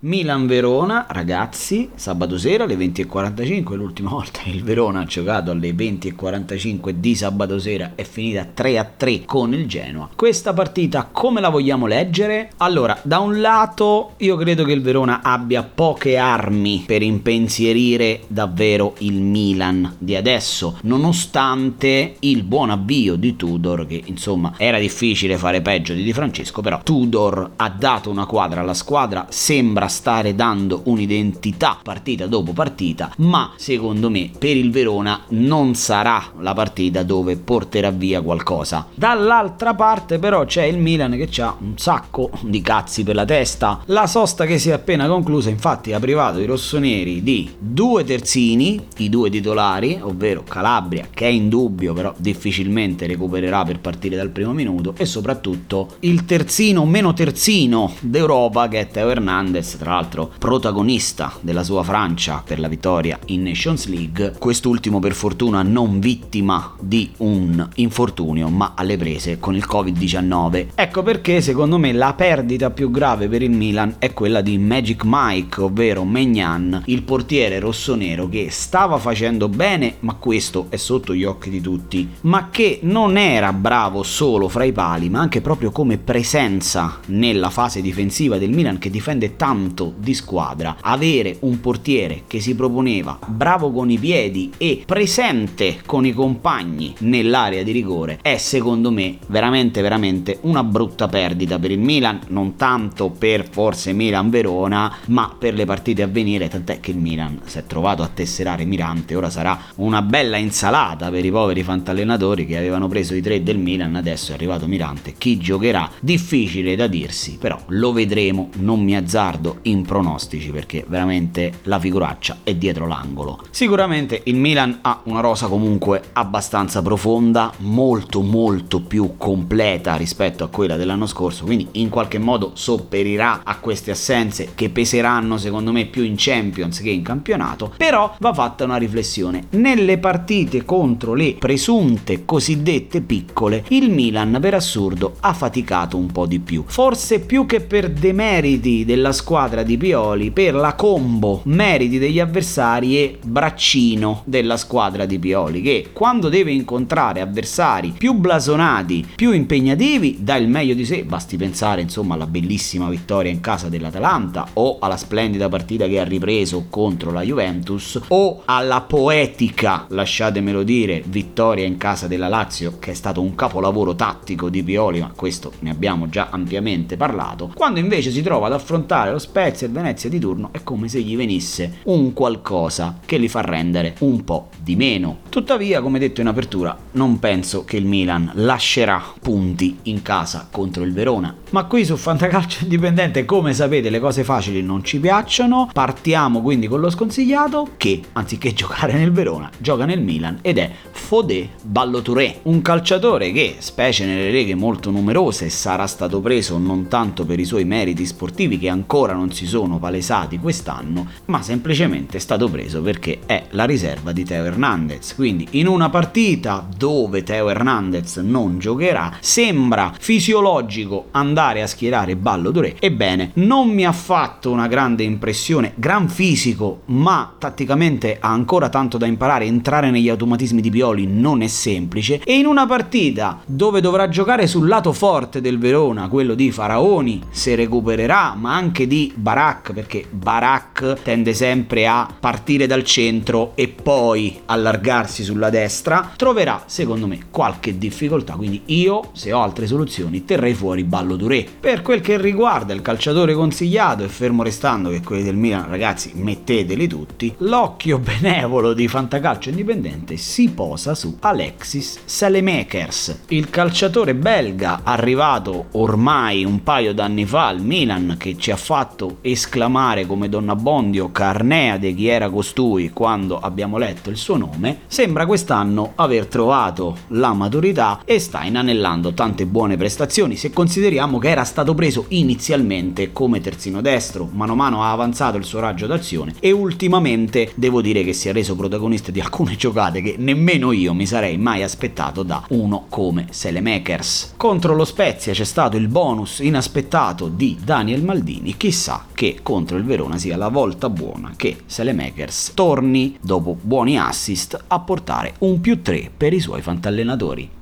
Milan-Verona, ragazzi, sabato sera alle 20.45, l'ultima volta che il Verona ha giocato alle 20.45 di sabato sera è finita 3-3 con il Genoa. Questa partita come la vogliamo leggere? Allora, da un lato io credo che il Verona abbia poche armi per impensierire davvero il Milan di adesso, nonostante il buon avvio di Tudor, che insomma era difficile fare peggio di Di Francesco, però Tudor ha dato una quadra alla squadra, sembra stare dando un'identità partita dopo partita, ma secondo me per il Verona non sarà la partita dove porterà via qualcosa. Dall'altra parte però c'è il Milan che ha un sacco di cazzi per la testa. La sosta che si è appena conclusa infatti ha privato i rossoneri di due terzini, i due titolari, ovvero Calabria che è in dubbio però difficilmente recupererà per partire dal primo minuto e soprattutto il terzino meno terzino d'Europa che è Teo Hernandez tra l'altro protagonista della sua Francia per la vittoria in Nations League, quest'ultimo per fortuna non vittima di un infortunio ma alle prese con il Covid-19. Ecco perché secondo me la perdita più grave per il Milan è quella di Magic Mike, ovvero Megnan, il portiere rossonero che stava facendo bene, ma questo è sotto gli occhi di tutti, ma che non era bravo solo fra i pali, ma anche proprio come presenza nella fase difensiva del Milan che difende tanto tanto di squadra, avere un portiere che si proponeva bravo con i piedi e presente con i compagni nell'area di rigore è secondo me veramente veramente una brutta perdita per il Milan, non tanto per forse Milan-Verona, ma per le partite a venire, tant'è che il Milan si è trovato a tesserare Mirante, ora sarà una bella insalata per i poveri fantallenatori che avevano preso i tre del Milan, adesso è arrivato Mirante, chi giocherà? Difficile da dirsi, però lo vedremo, non mi azzardo in pronostici perché veramente la figuraccia è dietro l'angolo. Sicuramente il Milan ha una rosa comunque abbastanza profonda, molto molto più completa rispetto a quella dell'anno scorso, quindi in qualche modo sopperirà a queste assenze che peseranno secondo me più in Champions che in campionato, però va fatta una riflessione. Nelle partite contro le presunte cosiddette piccole, il Milan per assurdo ha faticato un po' di più, forse più che per demeriti della squadra squadra di Pioli per la combo meriti degli avversari e braccino della squadra di Pioli che quando deve incontrare avversari più blasonati, più impegnativi, dà il meglio di sé, basti pensare insomma alla bellissima vittoria in casa dell'Atalanta o alla splendida partita che ha ripreso contro la Juventus o alla poetica, lasciatemelo dire, vittoria in casa della Lazio che è stato un capolavoro tattico di Pioli, ma questo ne abbiamo già ampiamente parlato, quando invece si trova ad affrontare lo Spezia Spezia e Venezia di turno è come se gli venisse un qualcosa che li fa rendere un po' di meno. Tuttavia, come detto in apertura, non penso che il Milan lascerà punti in casa contro il Verona. Ma qui su Fantacalcio Indipendente, come sapete, le cose facili non ci piacciono. Partiamo quindi con lo sconsigliato che, anziché giocare nel Verona, gioca nel Milan ed è Fodé Ballotouré, un calciatore che, specie nelle leghe molto numerose, sarà stato preso non tanto per i suoi meriti sportivi che ancora non si sono palesati quest'anno, ma semplicemente è stato preso perché è la riserva di Teo Hernandez. Quindi in una partita dove Teo Hernandez non giocherà, sembra fisiologico andare a schierare Ballo Doré. Ebbene, non mi ha fatto una grande impressione, gran fisico, ma tatticamente ha ancora tanto da imparare, entrare negli automatismi di Pioli non è semplice e in una partita dove dovrà giocare sul lato forte del Verona, quello di Faraoni, se recupererà, ma anche di Barak, perché Barak tende sempre a partire dal centro e poi allargarsi sulla destra, troverà secondo me qualche difficoltà. Quindi io, se ho altre soluzioni, terrei fuori Ballo Duré. Per quel che riguarda il calciatore consigliato, e fermo restando che quelli del Milan, ragazzi, metteteli tutti, l'occhio benevolo di Fantacalcio Indipendente si posa su Alexis Salemakers, il calciatore belga arrivato ormai un paio d'anni fa al Milan che ci ha fatto esclamare come Donna Bondio Carneade chi era costui quando abbiamo letto il suo nome, sembra quest'anno aver trovato la maturità e sta inanellando tante buone prestazioni se consideriamo che era stato preso inizialmente come terzino destro, mano a mano ha avanzato il suo raggio d'azione e ultimamente devo dire che si è reso protagonista di alcune giocate che nemmeno io mi sarei mai aspettato da uno come Selemakers. Contro lo Spezia c'è stato il bonus inaspettato di Daniel Maldini, chissà sa che contro il Verona sia la volta buona che Selemakers torni dopo buoni assist a portare un più 3 per i suoi fantallenatori.